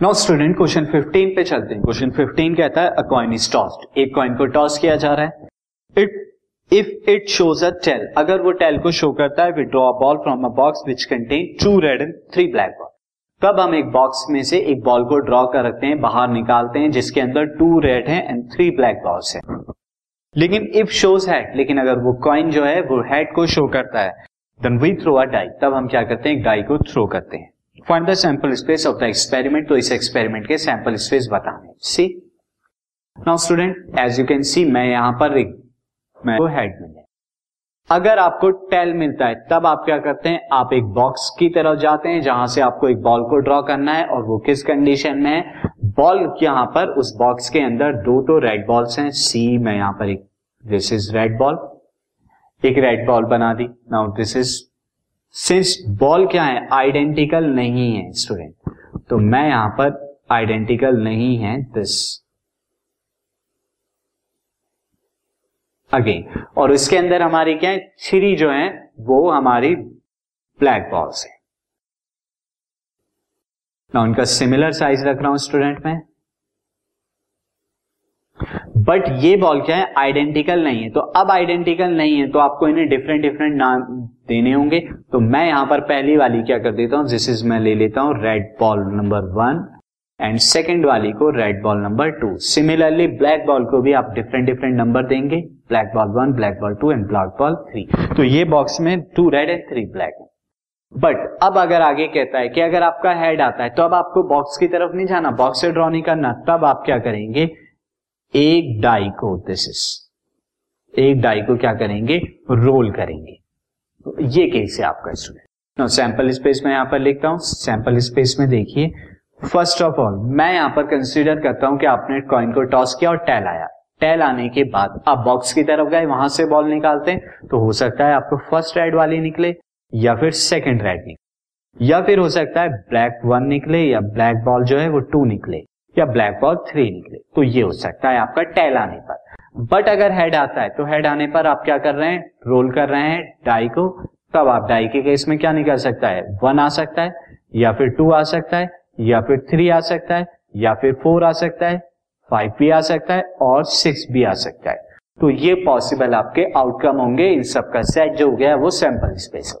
Now student question 15 पे चलते हैं। क्वेश्चन 15 कहता है अ कॉइन इज़ टॉस्ड एक कॉइन को टॉस किया जा रहा है। It if it shows a tail अगर वो टेल को शो करता है we draw a ball from a box which contain two red and three black ball तब हम एक बॉक्स में से एक बॉल को ड्रॉ कर रखते हैं, बाहर निकालते हैं, जिसके अंदर टू रेड हैं एंड थ्री ब्लैक बॉल्स हैं। लेकिन इफ़ शोज़ हेड लेकिन अगर वो कॉइन जो है, वो हेड को शो करता है then we throw a die तब हम क्या करते हैं? डाई को थ्रो करते हैं। Find the sample space of the experiment तो इस एक्सपेरिमेंट के सैंपल स्पेस बताने see now student as you can see मैं यहाँ पर मैं हेड मिले अगर आपको टेल मिलता है, तब आप क्या करते हैं? आप एक बॉक्स की तरफ़ जाते हैं, जहाँ से आपको एक बॉल को ड्रॉ करना है, और वो किस कंडीशन में है? बॉल यहाँ पर, उस बॉक्स के अंदर दो तो रेड बॉल्स हैं। सी मैं यहाँ पर एक दिस इज़ रेड बॉल एक रेड बॉल बना दी। Now this is since ball क्या है? आइडेंटिकल नहीं है स्टूडेंट तो मैं यहाँ पर आइडेंटिकल नहीं है दिस अगेन और उसके अंदर हमारी क्या है? थ्री जो है, वो हमारी ब्लैक बॉल्स है. मैं उनका सिमिलर साइज़ रख रहा हूँ स्टूडेंट में. बट ये बॉल क्या है आइडेंटिकल नहीं है। तो अब आइडेंटिकल नहीं है तो आपको इन्हें डिफरेंट डिफरेंट नाम देने होंगे। तो मैं यहाँ पर पहली वाली क्या कर देता हूँ? दिस इज़ मैं ले लेता हूँ red ball number one and second वाली को red ball number two similarly black ball को भी आप डिफरेंट डिफरेंट नंबर देंगे। Black ball one black ball two and black ball three तो ये बॉक्स में two red and three black है बट अब अगर आगे कहता है कि अगर आपका हेड आता है तो अब आपको बॉक्स की तरफ़ नहीं जाना। बॉक्स से ड्रॉ नहीं करना। तब आप क्या करेंगे? एक डाई को एक डाई को क्या करेंगे? रोल करेंगे. तो ये केस है आपका स्टूडेंट सैंपल स्पेस में यहाँ पर लिखता हूँ. सैंपल स्पेस में देखिए. फ़र्स्ट ऑफ़ ऑल मैं यहाँ पर कंसीडर करता हूँ कि आपने कॉइन को टॉस किया और टेल आया. टेल आने के बाद आप बॉक्स की तरफ़ गए, वहाँ से बॉल निकालते हैं तो हो सकता है आपको फ़र्स्ट रेड वाली निकले या फिर सेकेंड रेड निकले. या फिर हो सकता है ब्लैक वन निकले या ब्लैक बॉल जो है वो टू निकले. या ब्लैक बॉल थ्री निकले तो ये हो सकता है आपका टेल आने पर। बट अगर हेड आता है तो हेड आने पर आप क्या कर रहे हैं? रोल कर रहे हैं डाई को। तब आप डाई के केस में क्या निकल सकता है? वन आ सकता है, या फिर टू आ सकता है, या फिर थ्री आ सकता है, या फिर फोर आ सकता है फाइव भी आ सकता है, और सिक्स भी आ सकता है। तो ये पॉसिबल आपके आउटकम होंगे इन सब का सेट जो हो गया है, वो सैंपल स्पेस हो